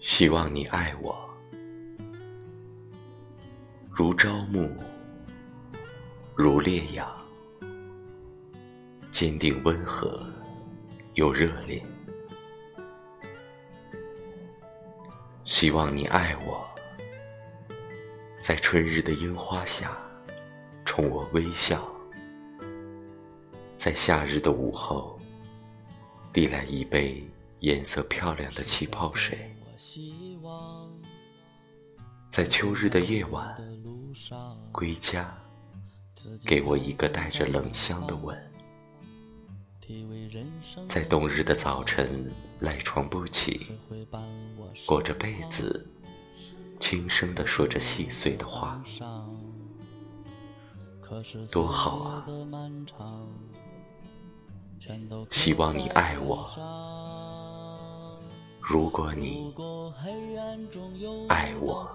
希望你爱我，如朝暮，如烈阳，坚定温和又热烈。希望你爱我，在春日的樱花下，冲我微笑；在夏日的午后，递来一杯颜色漂亮的气泡水。在秋日的夜晚归家，给我一个带着冷香的吻；在冬日的早晨赖床不起，裹着被子，轻声地说着细碎的话，多好啊！希望你爱我。如果你爱我。